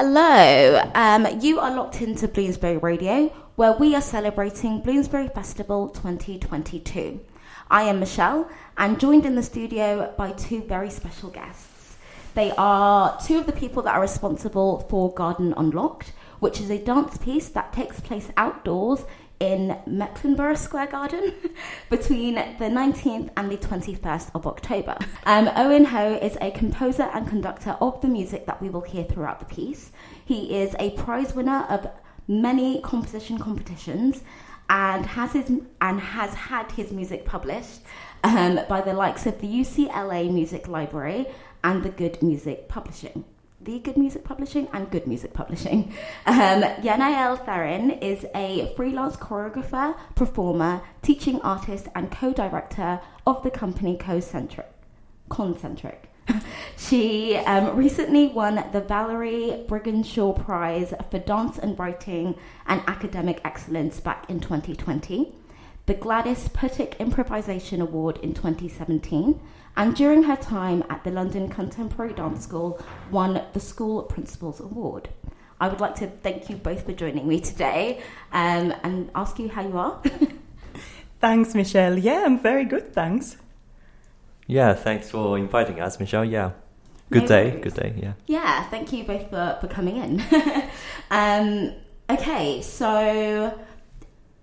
Hello, um, you are locked into Bloomsbury Radio, where we are celebrating Bloomsbury Festival 2022. I am Michelle, and joined in the studio by two very special guests. They are two of the people that are responsible for Garden Unlocked, which is a dance piece that takes place outdoors in Mecklenburgh Square Garden between the 19th and the 21st of October. Um, Owen Ho is a composer and conductor of the music that we will hear throughout the piece. He is a prize winner of many composition competitions and has his and has had his music published um, by the likes of the UCLA Music Library and the Good Music Publishing the Good Music Publishing and Good Music Publishing. Um, Yanaelle Thiran is a freelance choreographer, performer, teaching artist, and co-director of the company Concentric. Concentric. she um, recently won the Valerie Brigginshaw Prize for Dance and Writing and Academic Excellence back in 2020, the Gladys Puttick Improvisation Award in 2017, and during her time at the London Contemporary Dance School, won the School Principals Award. I would like to thank you both for joining me today um, and ask you how you are. thanks, Michelle. Yeah, I'm very good, thanks. Yeah, thanks for inviting us, Michelle. Yeah. Good no day, worries. good day, yeah. Yeah, thank you both for, for coming in. um, okay, so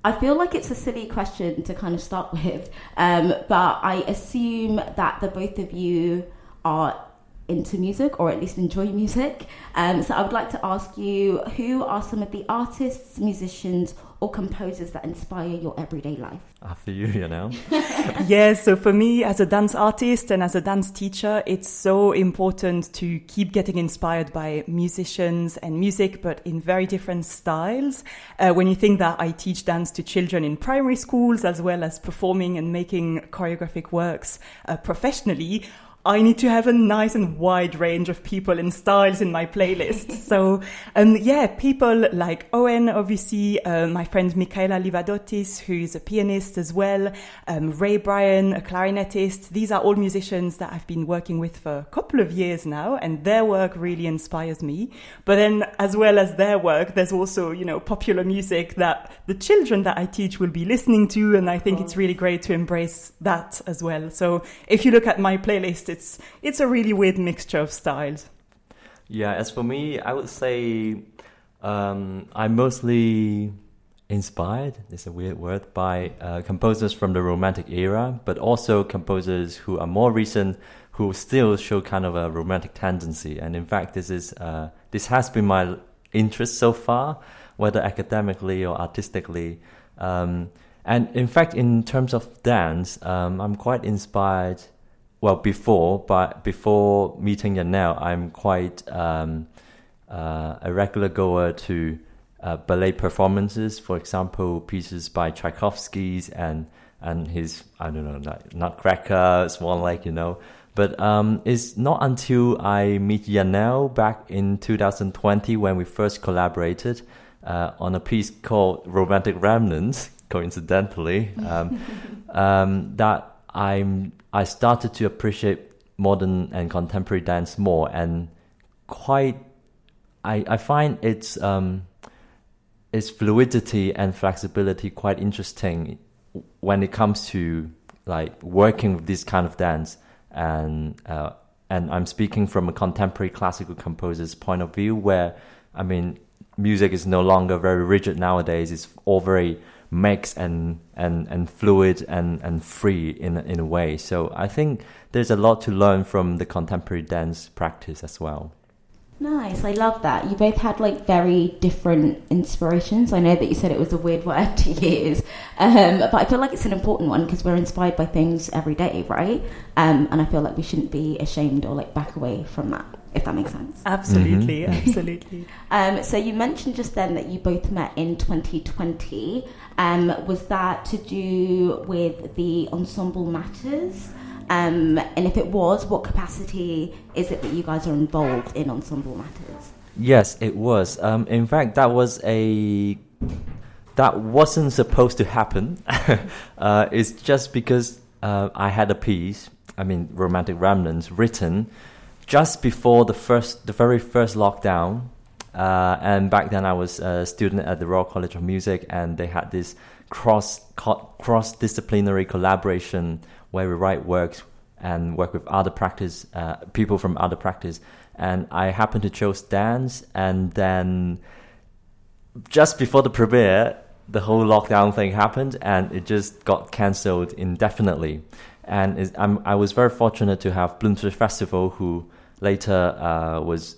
I feel like it's a silly question to kind of start with, um, but I assume that the both of you are into music or at least enjoy music. Um, so I would like to ask you who are some of the artists, musicians, or composers that inspire your everyday life? After you, you know. yes, so for me as a dance artist and as a dance teacher, it's so important to keep getting inspired by musicians and music, but in very different styles. Uh, when you think that I teach dance to children in primary schools as well as performing and making choreographic works uh, professionally, I need to have a nice and wide range of people and styles in my playlist. so, um, yeah, people like Owen, obviously, uh, my friend Michaela Livadotis, who is a pianist as well, um, Ray Bryan, a clarinetist. These are all musicians that I've been working with for a couple of years now, and their work really inspires me. But then, as well as their work, there's also, you know, popular music that the children that I teach will be listening to, and I think it's really great to embrace that as well. So, if you look at my playlist, it's it's a really weird mixture of styles. Yeah, as for me, I would say um, I'm mostly inspired. It's a weird word by uh, composers from the Romantic era, but also composers who are more recent, who still show kind of a romantic tendency. And in fact, this is uh, this has been my interest so far, whether academically or artistically. Um, and in fact, in terms of dance, um, I'm quite inspired well before, but before meeting Yanaelle, I'm quite um, uh, a regular goer to uh, ballet performances. For example, pieces by Tchaikovsky's and and his I don't know Nutcracker, Swan Lake, you know. But um, it's not until I meet Yanaelle back in 2020 when we first collaborated uh, on a piece called Romantic Remnants, coincidentally, um, um, that I'm I started to appreciate modern and contemporary dance more, and quite I I find its um its fluidity and flexibility quite interesting when it comes to like working with this kind of dance and uh, and I'm speaking from a contemporary classical composer's point of view where I mean music is no longer very rigid nowadays. It's all very mixed and and and fluid and and free in in a way. So I think there's a lot to learn from the contemporary dance practice as well. Nice, I love that. You both had like very different inspirations. I know that you said it was a weird word to use, um, but I feel like it's an important one because we're inspired by things every day, right? Um, and I feel like we shouldn't be ashamed or like back away from that if that makes sense. Absolutely, mm-hmm. absolutely. um, so you mentioned just then that you both met in 2020. Um, was that to do with the ensemble matters? Um, and if it was, what capacity is it that you guys are involved in ensemble matters? Yes, it was. Um, in fact, that was a that wasn't supposed to happen. uh, it's just because uh, I had a piece, I mean, Romantic Remnants, written just before the first, the very first lockdown Uh, and back then, I was a student at the Royal College of Music, and they had this cross cross disciplinary collaboration where we write works and work with other practice uh, people from other practice. And I happened to choose dance, and then just before the premiere, the whole lockdown thing happened, and it just got cancelled indefinitely. And i was very fortunate to have Bloomsbury Festival, who later uh, was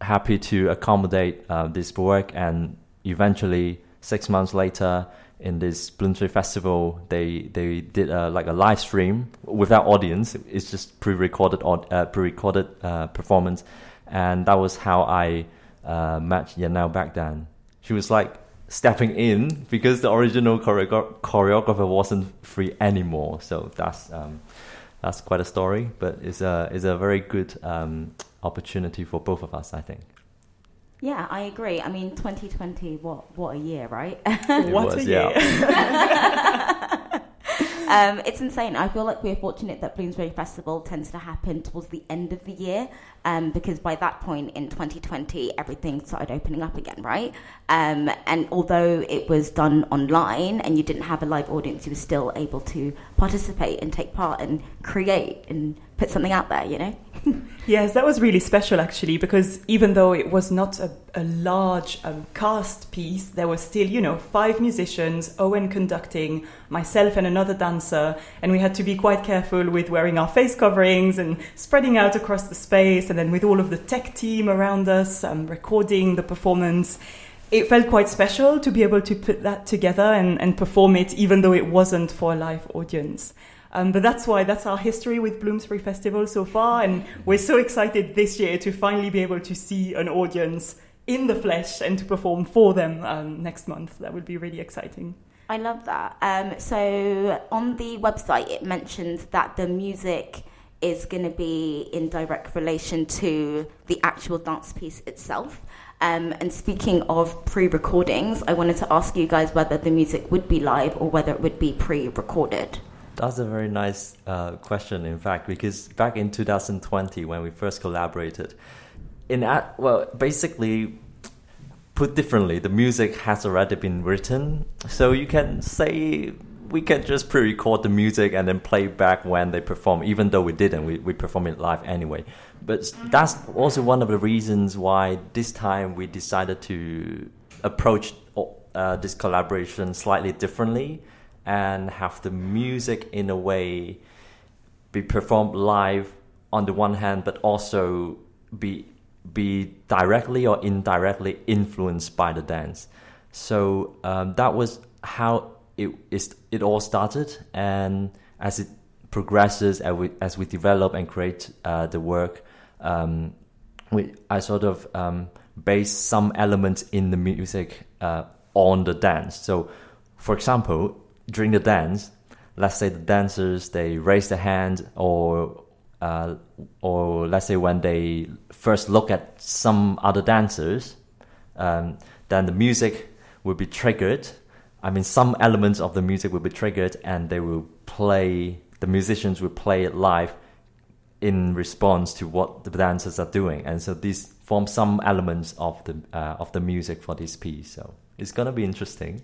happy to accommodate uh, this work, and eventually, six months later, in this Bloomsbury Festival, they they did uh, like a live stream without audience. It's just pre-recorded uh, pre-recorded uh, performance, and that was how I uh, met Yanaelle back then. She was like stepping in because the original choreo- choreographer wasn't free anymore. So that's um, that's quite a story, but it's a it's a very good um, opportunity for both of us, I think. Yeah, I agree. I mean, 2020, what what a year, right? what was, a year. um, it's insane. I feel like we're fortunate that Bloomsbury Festival tends to happen towards the end of the year um, because by that point in 2020, everything started opening up again, right? Um, and although it was done online and you didn't have a live audience, you were still able to participate and take part and create and put something out there, you know? yes, that was really special actually, because even though it was not a, a large um, cast piece, there were still, you know, five musicians, Owen conducting, myself and another dancer, and we had to be quite careful with wearing our face coverings and spreading out across the space, and then with all of the tech team around us, um, recording the performance. It felt quite special to be able to put that together and, and perform it, even though it wasn't for a live audience. Um, but that's why that's our history with Bloomsbury Festival so far, and we're so excited this year to finally be able to see an audience in the flesh and to perform for them um, next month. That would be really exciting. I love that. Um, so on the website, it mentions that the music is going to be in direct relation to the actual dance piece itself. Um, and speaking of pre recordings, I wanted to ask you guys whether the music would be live or whether it would be pre recorded. That's a very nice uh, question, in fact, because back in 2020, when we first collaborated, in at, well, basically, put differently, the music has already been written, so you can say we can just pre-record the music and then play back when they perform, even though we didn't. We we perform it live anyway. But that's also one of the reasons why this time we decided to approach uh, this collaboration slightly differently and have the music in a way be performed live on the one hand, but also be be directly or indirectly influenced by the dance. So um, that was how it is. It all started, and as it progresses, as we as we develop and create uh, the work, um, we I sort of um, base some elements in the music uh, on the dance. So, for example, during the dance, let's say the dancers they raise their hand or uh, or let's say when they first look at some other dancers, um, then the music will be triggered. I mean, some elements of the music will be triggered, and they will play. The musicians will play it live in response to what the dancers are doing, and so these form some elements of the uh, of the music for this piece. So it's gonna be interesting.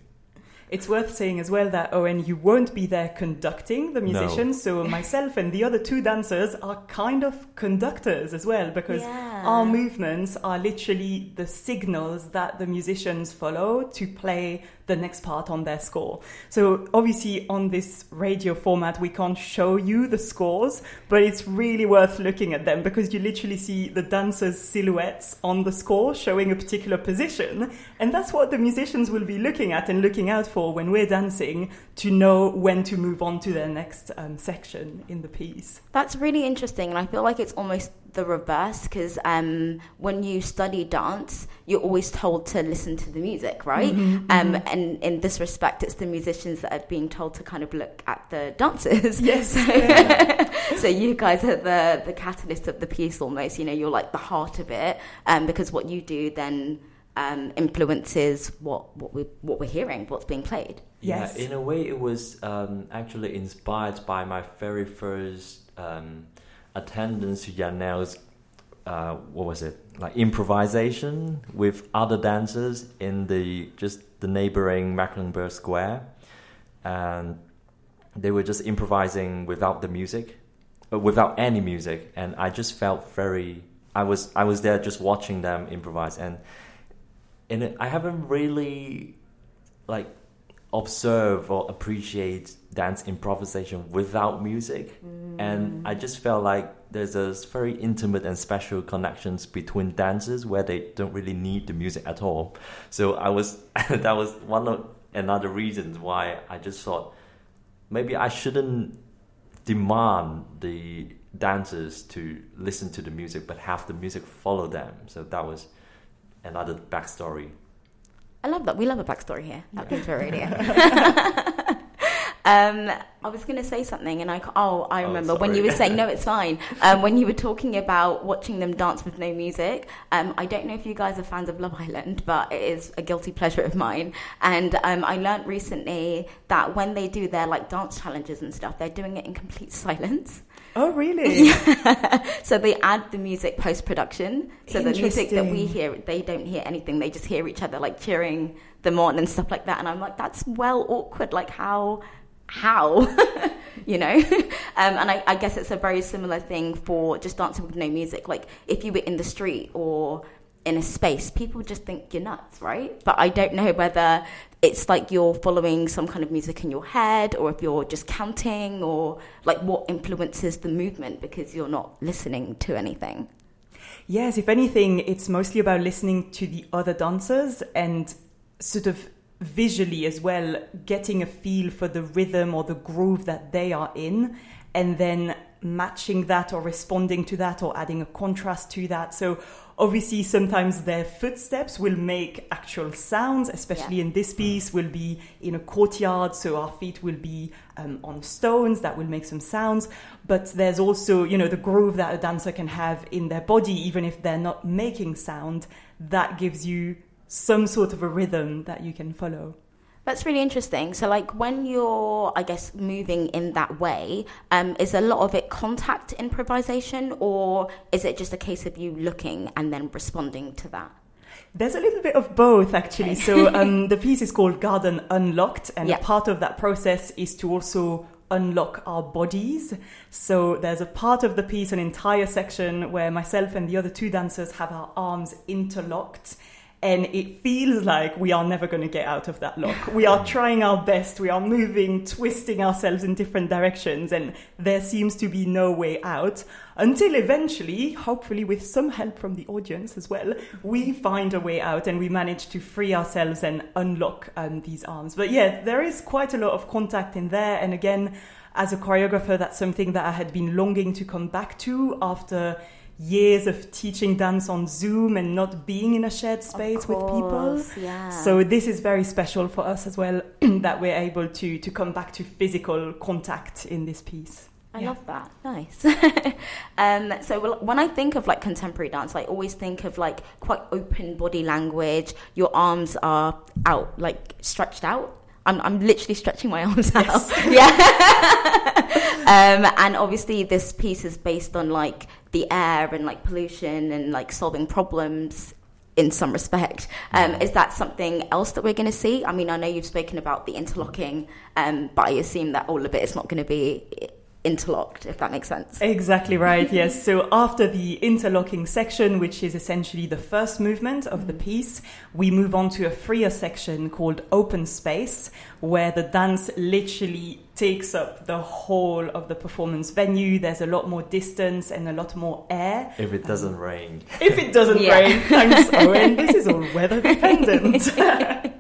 It's worth saying as well that Owen, you won't be there conducting the musicians. No. So myself and the other two dancers are kind of conductors as well because yeah. our movements are literally the signals that the musicians follow to play the next part on their score. So obviously on this radio format we can't show you the scores, but it's really worth looking at them because you literally see the dancers' silhouettes on the score showing a particular position, and that's what the musicians will be looking at and looking out for when we're dancing to know when to move on to their next um, section in the piece. That's really interesting, and I feel like it's almost the reverse because um, when you study dance, you're always told to listen to the music, right? Mm-hmm, um, mm-hmm. And in this respect, it's the musicians that are being told to kind of look at the dancers. Yes. so, yeah. so you guys are the the catalyst of the piece, almost. You know, you're like the heart of it, um, because what you do then. Um, influences what what we what we're hearing, what's being played. Yes. Yeah, in a way, it was um, actually inspired by my very first um, attendance to Yanaelle's uh, what was it like improvisation with other dancers in the just the neighboring Mecklenburgh Square, and they were just improvising without the music, uh, without any music, and I just felt very. I was I was there just watching them improvise, and and it, I haven't really like observe or appreciate dance improvisation without music. Mm. and i just felt like there's a very intimate and special connections between dancers where they don't really need the music at all. So i was that was one of another reasons why i just thought maybe i shouldn't demand the dancers to listen to the music but have the music follow them. So that was another backstory I love that. We love a backstory here at Bloomsbury Radio. um, I was going to say something, and I oh I oh, remember oh, when you were saying no, it's fine. Um, when you were talking about watching them dance with no music. Um, I don't know if you guys are fans of Love Island, but it is a guilty pleasure of mine. And um, I learned recently that when they do their like dance challenges and stuff, they're doing it in complete silence. Oh, really? Yeah. so they add the music post production. So the music that we hear, they don't hear anything. They just hear each other like cheering them on and stuff like that. And I'm like, that's well awkward. Like how, how, you know? um, and I, I guess it's a very similar thing for just dancing with no music. Like if you were in the street or in a space, people just think you're nuts, right? But I don't know whether it's like you're following some kind of music in your head or if you're just counting or like what influences the movement because you're not listening to anything. Yes, if anything, it's mostly about listening to the other dancers and sort of visually as well, getting a feel for the rhythm or the groove that they are in, and then matching that or responding to that or adding a contrast to that. So obviously sometimes their footsteps will make actual sounds especially yeah. in this piece will be in a courtyard so our feet will be um, on stones that will make some sounds but there's also you know the groove that a dancer can have in their body even if they're not making sound that gives you some sort of a rhythm that you can follow that's really interesting. So, like, when you're, I guess, moving in that way, um, is a lot of it contact improvisation, or is it just a case of you looking and then responding to that? There's a little bit of both, actually. Okay. so, um, the piece is called Garden Unlocked, and yeah. part of that process is to also unlock our bodies. So there's a part of the piece, an entire section where myself and the other two dancers have our arms interlocked and it feels like we are never going to get out of that lock. We are trying our best, we are moving, twisting ourselves in different directions, and there seems to be no way out until eventually, hopefully with some help from the audience as well, we find a way out and we manage to free ourselves and unlock um, these arms. But yeah, there is quite a lot of contact in there, and again, as a choreographer, that's something that I had been longing to come back to after years of teaching dance on Zoom and not being in a shared space course, with people. Yeah. So this is very special for us as well that we're able to to come back to physical contact in this piece. I yeah. love that. Nice. um, so when I think of like contemporary dance, I always think of like quite open body language. Your arms are out, like stretched out. I'm, I'm literally stretching my arms yes. out. yeah. um, and obviously, this piece is based on like the air and like pollution and like solving problems in some respect. Um, is that something else that we're going to see? I mean, I know you've spoken about the interlocking, um, but I assume that all of it is not going to be interlocked, if that makes sense. Exactly right, yes. So after the interlocking section, which is essentially the first movement of the piece, we move on to a freer section called open space, where the dance literally takes up the whole of the performance venue. There's a lot more distance and a lot more air. If it doesn't um, rain. If it doesn't yeah. rain. Thanks, Owen. This is all weather dependent.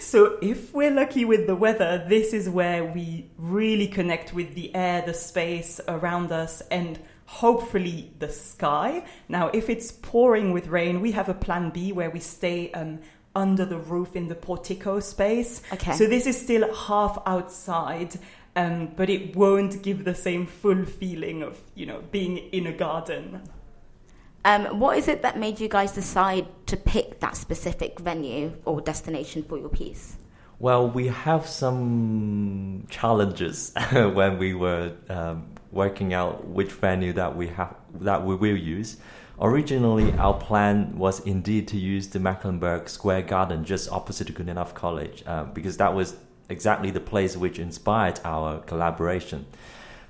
So if we're lucky with the weather, this is where we really connect with the air, the space around us, and hopefully the sky. Now, if it's pouring with rain, we have a plan B where we stay um, under the roof in the portico space. Okay. So this is still half outside. Um, but it won't give the same full feeling of you know being in a garden. Um, what is it that made you guys decide to pick that specific venue or destination for your piece? Well, we have some challenges when we were um, working out which venue that we have that we will use. originally our plan was indeed to use the Mecklenburgh Square Garden just opposite to Goodenough College uh, because that was exactly the place which inspired our collaboration.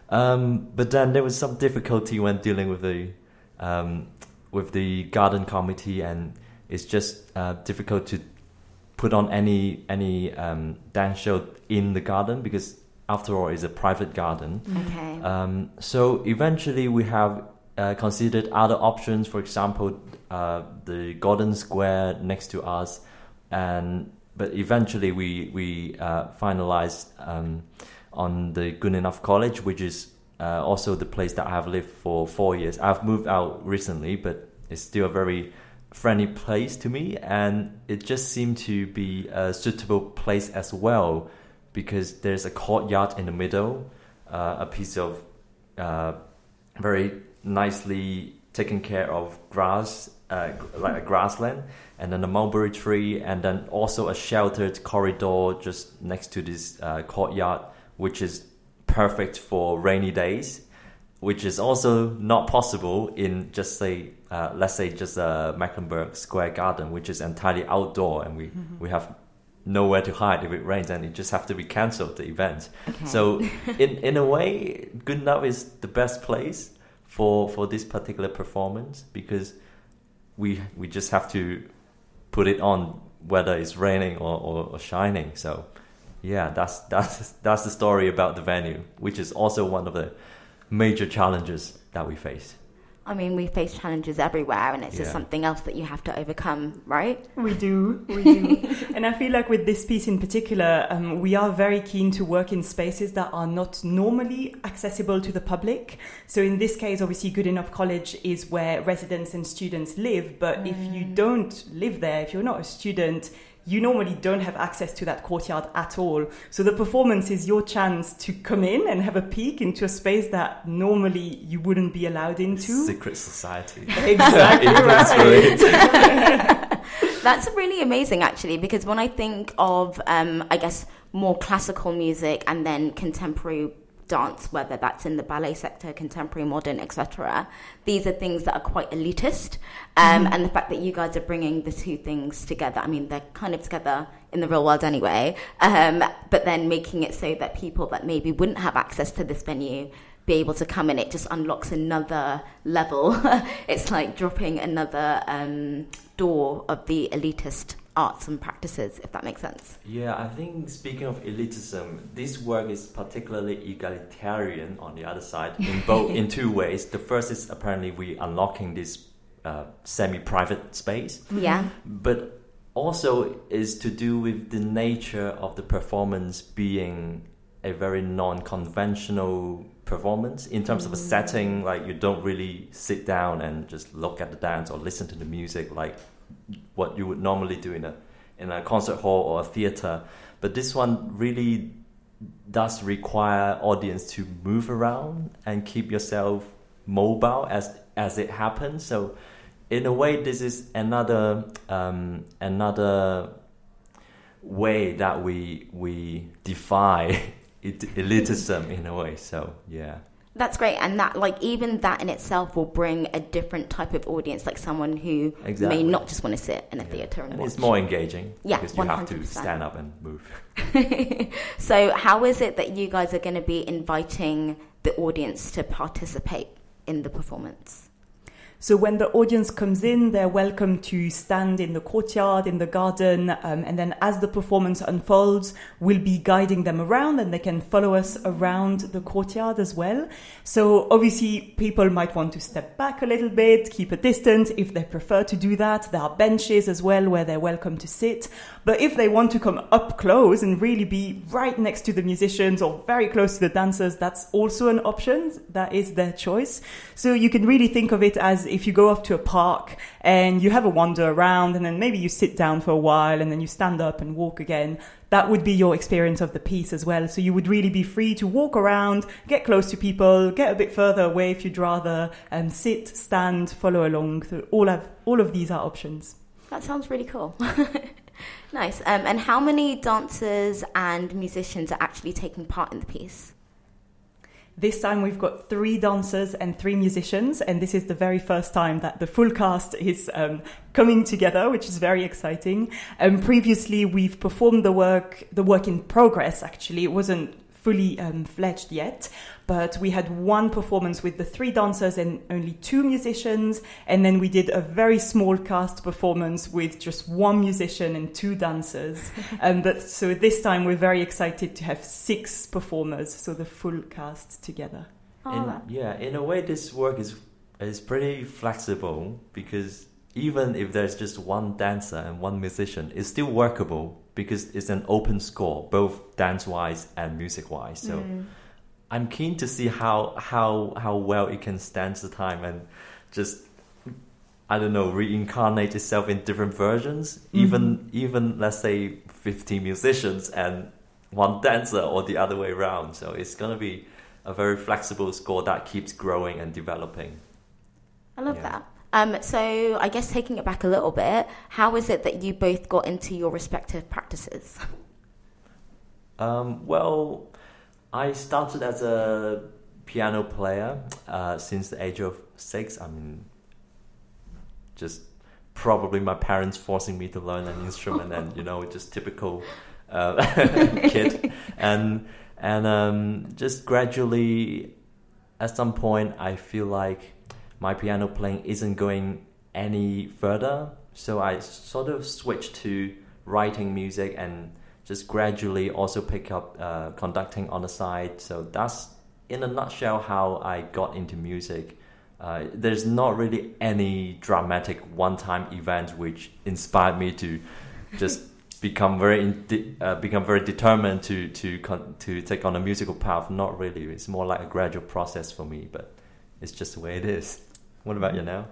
Um, but then there was some difficulty when dealing with the um, with the garden committee, and it's just uh, difficult to put on any any um, dance show in the garden because after all it's a private garden. Okay. Um, so eventually we have uh, considered other options. For example, uh, the garden Square next to us, and but eventually we we uh, finalized um, on the Goodenough College, which is uh, also the place that I have lived for four years. I've moved out recently, but it's still a very friendly place to me, and it just seemed to be a suitable place as well because there's a courtyard in the middle, uh, a piece of uh, very nicely taken care of grass, uh, like a grassland, and then a mulberry tree, and then also a sheltered corridor just next to this uh, courtyard, which is perfect for rainy days, which is also not possible in just say, uh, let's say, just a Mecklenburgh Square Garden, which is entirely outdoor, and we Mm-hmm. we have nowhere to hide if it rains, and it just have to be cancelled the event. Okay. So in in a way, Goodenough is the best place for for this particular performance because we we just have to put it on whether it's raining or, or, or shining. So yeah, that's that's that's the story about the venue, which is also one of the major challenges that we face. I mean, we face challenges everywhere, and it's just something else that you have to overcome, right? We do, we do. and I feel like with this piece in particular, um, we are very keen to work in spaces that are not normally accessible to the public. So in this case, obviously, Goodenough College is where residents and students live. But if you don't live there, if you're not a student, you normally don't have access to that courtyard at all. So the performance is your chance to come in and have a peek into a space that normally you wouldn't be allowed into. Secret society. Exactly right. That's really amazing, actually, because when I think of, um, I guess, more classical music and then contemporary dance, whether that's in the ballet sector, contemporary, modern, etc., these are things that are quite elitist. Um, And the fact that you guys are bringing the two things together, I mean, they're kind of together in the real world anyway, um, but then making it so that people that maybe wouldn't have access to this venue be able to come in, it just unlocks another level. it's like dropping another um, door of the elitist arts and practices, if that makes sense. Yeah, I think speaking of elitism, this work is particularly egalitarian on the other side in both in two ways. The first is apparently we unlocking this uh, semi-private space, Yeah. but also is to do with the nature of the performance being a very non-conventional performance in terms of a setting like you don't really sit down and just look at the dance or listen to the music like what you would normally do in a in a concert hall or a theater. But this one really does require audience to move around and keep yourself mobile as as it happens. So in a way this is another um, another way that we we defy it, elitism in a way. So yeah That's great. And that, like, even that in itself will bring a different type of audience, like someone who Exactly. may not just want to sit in a Yeah. theatre and, and watch. it's more engaging Yeah, because you have to stand up and move so, how is it that you guys are going to be inviting the audience to participate in the performance? So when the audience comes in, they're welcome to stand in the courtyard, in the garden, um, and then as the performance unfolds, we'll be guiding them around and they can follow us around the courtyard as well. So obviously people might want to step back a little bit, keep a distance if they prefer to do that. There are benches as well where they're welcome to sit. But if they want to come up close and really be right next to the musicians or very close to the dancers, that's also an option. That is their choice. So you can really think of it as if you go off to a park and you have a wander around and then maybe you sit down for a while and then you stand up and walk again. That would be your experience of the piece as well. So you would really be free to walk around, get close to people, get a bit further away if you'd rather, um, sit, stand, follow along. So all of all of these are options. That sounds really cool. nice. Um, and how many dancers and musicians are actually taking part in the piece? This time we've got three dancers and three musicians, and this is the very first time that the full cast is um, coming together, which is very exciting. Um, previously, we've performed the work, the work in progress. Actually, it wasn't fully um, fledged yet, but we had one performance with the three dancers and only two musicians, and then we did a very small cast performance with just one musician and two dancers. um, but so this time we're very excited to have six performers, so the full cast together. In, yeah, in a way, this work is is pretty flexible because even if there's just one dancer and one musician, it's still workable because it's an open score, both dance wise and music wise. So Mm. I'm keen to see how how how well it can stand the time and just I don't know reincarnate itself in different versions. Even even let's say 50 musicians and one dancer or the other way around. So it's gonna be a very flexible score that keeps growing and developing. I love Yeah. that. Um, so I guess taking it back a little bit, how is it that you both got into your respective practices? Um, well, I started as a piano player uh, since the age of six. I mean, just probably my parents forcing me to learn an instrument, and you know, just typical uh, kid, and and um, just gradually, at some point, I feel like my piano playing isn't going any further, so I sort of switched to writing music and just gradually also pick up uh, conducting on the side. So that's in a nutshell how I got into music. Uh, there's not really any dramatic one-time event which inspired me to just become very in uh, become very determined to to to take on a musical path. Not really. It's more like a gradual process for me, but it's just the way it is. What about you now?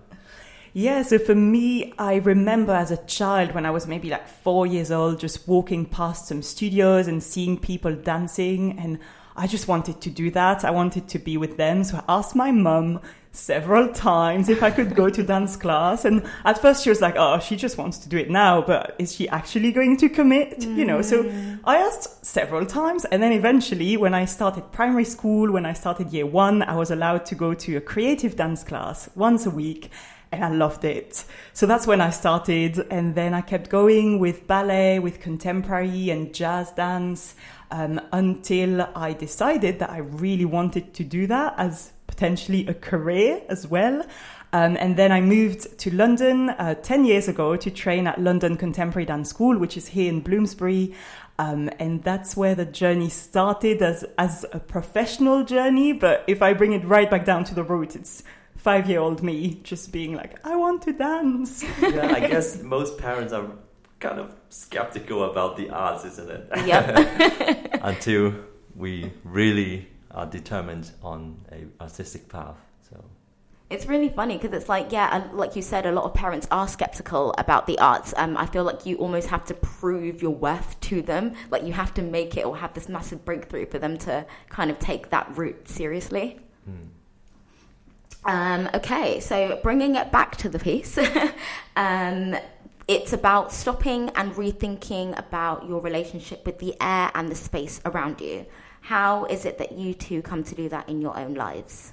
Yeah, so for me, I remember as a child when I was maybe like four years old, just walking past some studios and seeing people dancing, and I just wanted to do that. I wanted to be with them. So I asked my mum several times if I could go to dance class. And at first she was like, oh, she just wants to do it now, but is she actually going to commit? You know, so I asked several times. And then eventually, when I started primary school, when I started year one, I was allowed to go to a creative dance class once a week and I loved it. So that's when I started, and then I kept going with ballet, with contemporary and jazz dance, um, until I decided that I really wanted to do that as potentially a career as well. Um, and then I moved to London uh, 10 years ago to train at London Contemporary Dance School, which is here in Bloomsbury. Um, and that's where the journey started as, as a professional journey. But if I bring it right back down to the root, it's five year old me just being like, I want to dance. yeah, I guess most parents are kind of skeptical about the arts, isn't it? Yep. Until we really are determined on a artistic path. So It's really funny because it's like, yeah, like you said, a lot of parents are skeptical about the arts. Um, I feel like you almost have to prove your worth to them. Like you have to make it or have this massive breakthrough for them to kind of take that route seriously. Um, okay, so bringing it back to the piece, um, it's about stopping and rethinking about your relationship with the air and the space around you. How is it that you two come to do that in your own lives?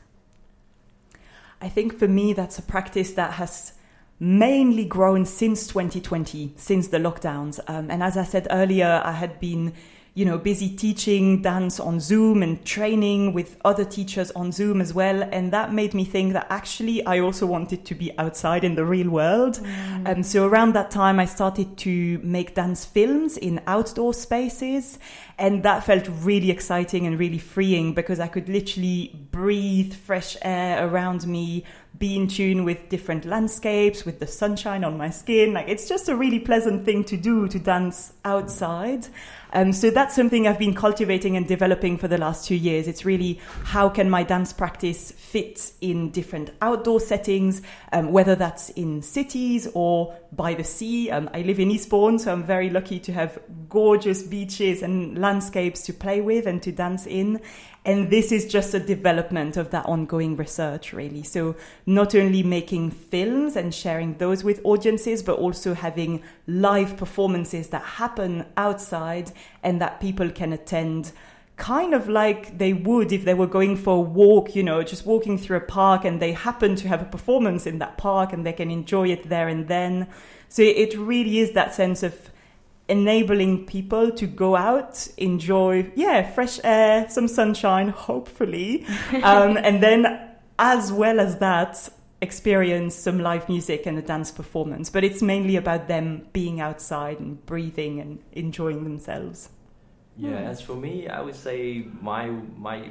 I think for me, that's a practice that has mainly grown since 2020, since the lockdowns. Um, and as I said earlier, I had been, you know, busy teaching dance on Zoom and training with other teachers on Zoom as well. And that made me think that actually I also wanted to be outside in the real world. Um, so around that time, I started to make dance films in outdoor spaces. And that felt really exciting and really freeing because I could literally breathe fresh air around me, be in tune with different landscapes, with the sunshine on my skin. Like it's just a really pleasant thing to do to dance outside. Um, so that's something I've been cultivating and developing for the last two years. It's really how can my dance practice fit in different outdoor settings, um, whether that's in cities or by the sea. Um, I live in Eastbourne, so I'm very lucky to have gorgeous beaches and landscapes to play with and to dance in. And this is just a development of that ongoing research, really. So, not only making films and sharing those with audiences, but also having live performances that happen outside and that people can attend kind of like they would if they were going for a walk, you know, just walking through a park and they happen to have a performance in that park and they can enjoy it there and then. So it really is that sense of enabling people to go out, enjoy, yeah, fresh air, some sunshine, hopefully. um, and then, as well as that, experience some live music and a dance performance. But it's mainly about them being outside and breathing and enjoying themselves. Yeah, as for me, I would say my my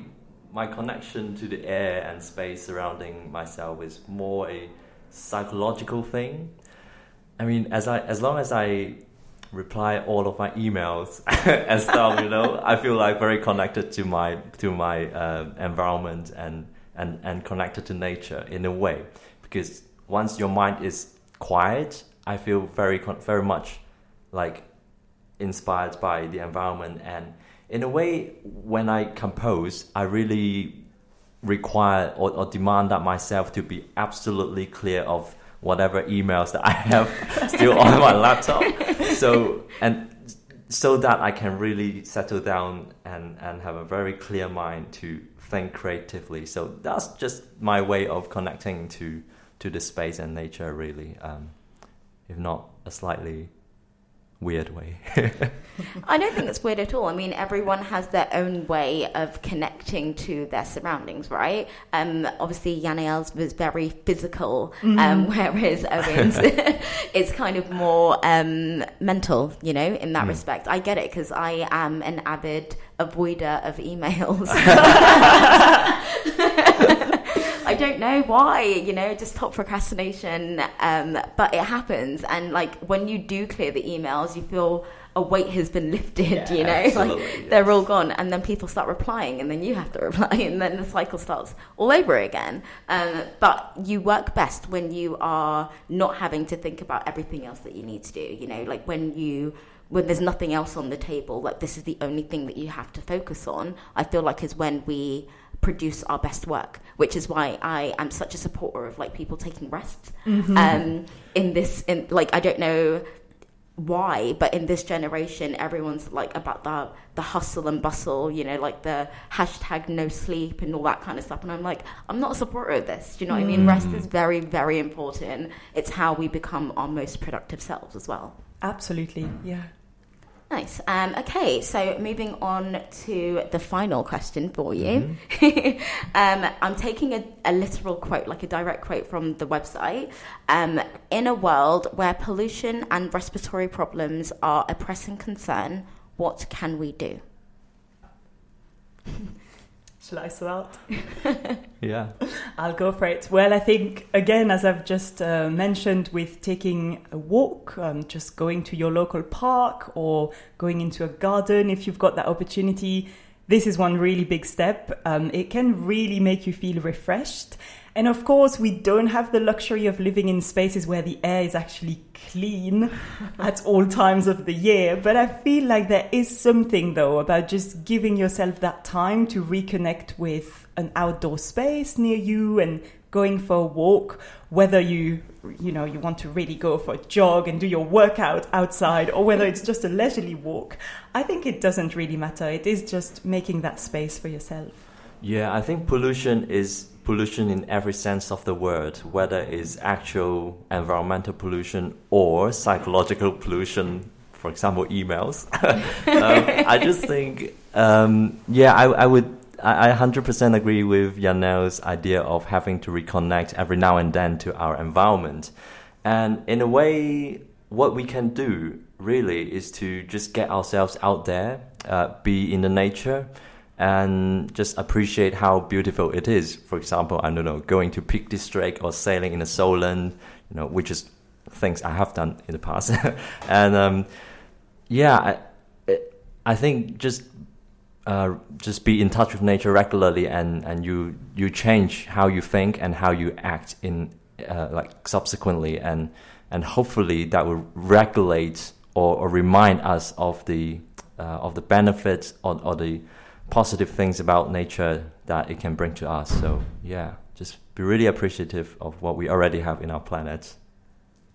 my connection to the air and space surrounding myself is more a psychological thing. I mean, as I as long as I reply all of my emails and stuff, you know, I feel like very connected to my to my uh, environment and, and and connected to nature in a way. Because once your mind is quiet, I feel very very much like inspired by the environment. And in a way when i compose i really require or, or, demand that myself to be absolutely clear of whatever emails that i have still on my laptop. So and so that i can really settle down and and have a very clear mind to think creatively. So that's just my way of connecting to to the space and nature really um, if not a slightly weird way. I don't think it's weird at all. I mean, everyone has their own way of connecting to their surroundings, right? Um, obviously, Yanaelle's was very physical, um, mm-hmm. whereas Owen's is kind of more um, mental, you know, in that mm. respect. I get it because I am an avid avoider of emails. I don't know why, you know, just top procrastination. Um, but it happens. And like when you do clear the emails, you feel a weight has been lifted, yeah, you know, like yes. they're all gone. And then people start replying, and then you have to reply, and then the cycle starts all over again. Um, but you work best when you are not having to think about everything else that you need to do, you know, like when you when there's nothing else on the table, like this is the only thing that you have to focus on, I feel like is when we produce our best work, which is why I am such a supporter of like people taking rests. Mm-hmm. Um, in this, in like I don't know why, but in this generation, everyone's like about the the hustle and bustle, you know, like the hashtag no sleep and all that kind of stuff. And I'm like, I'm not a supporter of this. Do you know what mm. I mean? Mm. Rest is very, very important. It's how we become our most productive selves as well. Absolutely, yeah. Nice. Um, okay, so moving on to the final question for you. Mm-hmm. um, I'm taking a, a, literal quote, like a direct quote from the website. Um, in a world where pollution and respiratory problems are a pressing concern, what can we do? Shall I start? yeah. I'll go for it. Well, I think, again, as I've just uh, mentioned, with taking a walk, um, just going to your local park or going into a garden, if you've got that opportunity, this is one really big step. Um, it can really make you feel refreshed. And of course, we don't have the luxury of living in spaces where the air is actually clean at all times of the year. But I feel like there is something, though, about just giving yourself that time to reconnect with an outdoor space near you and going for a walk, whether you you know you want to really go for a jog and do your workout outside or whether it's just a leisurely walk. I think it doesn't really matter. It is just making that space for yourself. Yeah i think pollution is pollution in every sense of the word, whether it's actual environmental pollution or psychological pollution, for example, emails. um, I just think, um, yeah, I, I would. I, I 100% agree with Yanaelle's idea of having to reconnect every now and then to our environment. And in a way, what we can do really is to just get ourselves out there, uh, be in the nature, and just appreciate how beautiful it is. For example, I don't know, going to Peak District or sailing in the Solent, you know, which is things I have done in the past. and um, yeah, I, I think just uh, just be in touch with nature regularly, and, and you you change how you think and how you act in uh, like subsequently, and and hopefully that will regulate or, or remind us of the uh, of the benefits or, or the positive things about nature that it can bring to us. So yeah, just be really appreciative of what we already have in our planet.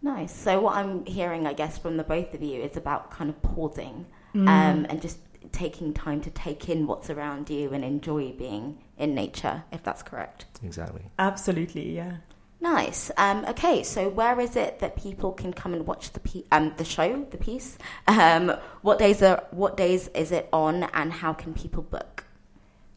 Nice. So what I'm hearing, I guess, from the both of you is about kind of pausing um, and just taking time to take in what's around you and enjoy being in nature, if that's correct. Exactly. Absolutely, yeah. Nice. Um, okay, so where is it that people can come and watch the pe- um, the show, the piece? Um, what days are what days is it on, and how can people book?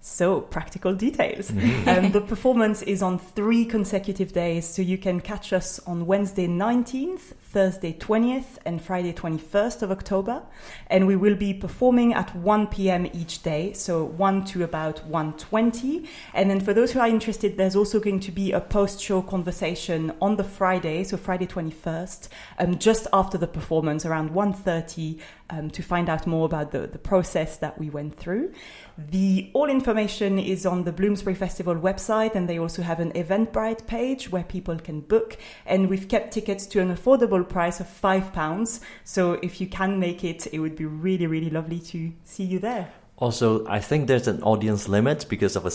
So, practical details. um, the performance is on three consecutive days, so you can catch us on Wednesday 19th, Thursday 20th, and Friday 21st of October. And we will be performing at 1 p.m. each day, so 1 to about 1.20. And then for those who are interested, there's also going to be a post-show conversation on the Friday, so Friday 21st, um, just after the performance, around 1.30, um, to find out more about the, the process that we went through. The all information is on the Bloomsbury Festival website, and they also have an Eventbrite page where people can book. And we've kept tickets to an affordable price of five pounds. So if you can make it, it would be really, really lovely to see you there. Also, I think there's an audience limit because of a,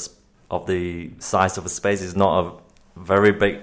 of the size of the space. It's not a very big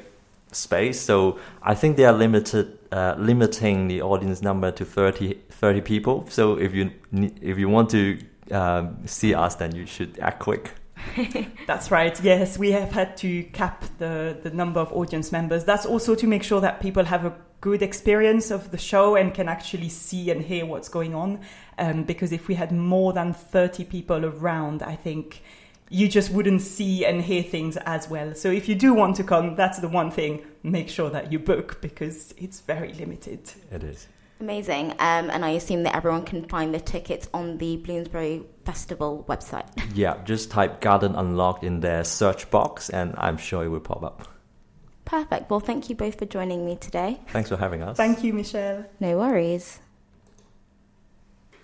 space, so I think they are limited, uh, limiting the audience number to 30, 30 people. So if you if you want to um, see us, then you should act quick. That's right. Yes, we have had to cap the, the number of audience members. That's also to make sure that people have a good experience of the show and can actually see and hear what's going on. Um, because if we had more than 30 people around, I think you just wouldn't see and hear things as well. So if you do want to come, that's the one thing. Make sure that you book because it's very limited. It is. Amazing. Um, and I assume that everyone can find the tickets on the Bloomsbury Festival website. Yeah, just type Garden Unlocked in their search box, and I'm sure it will pop up. Perfect. Well, thank you both for joining me today. Thanks for having us. Thank you, Michelle. No worries.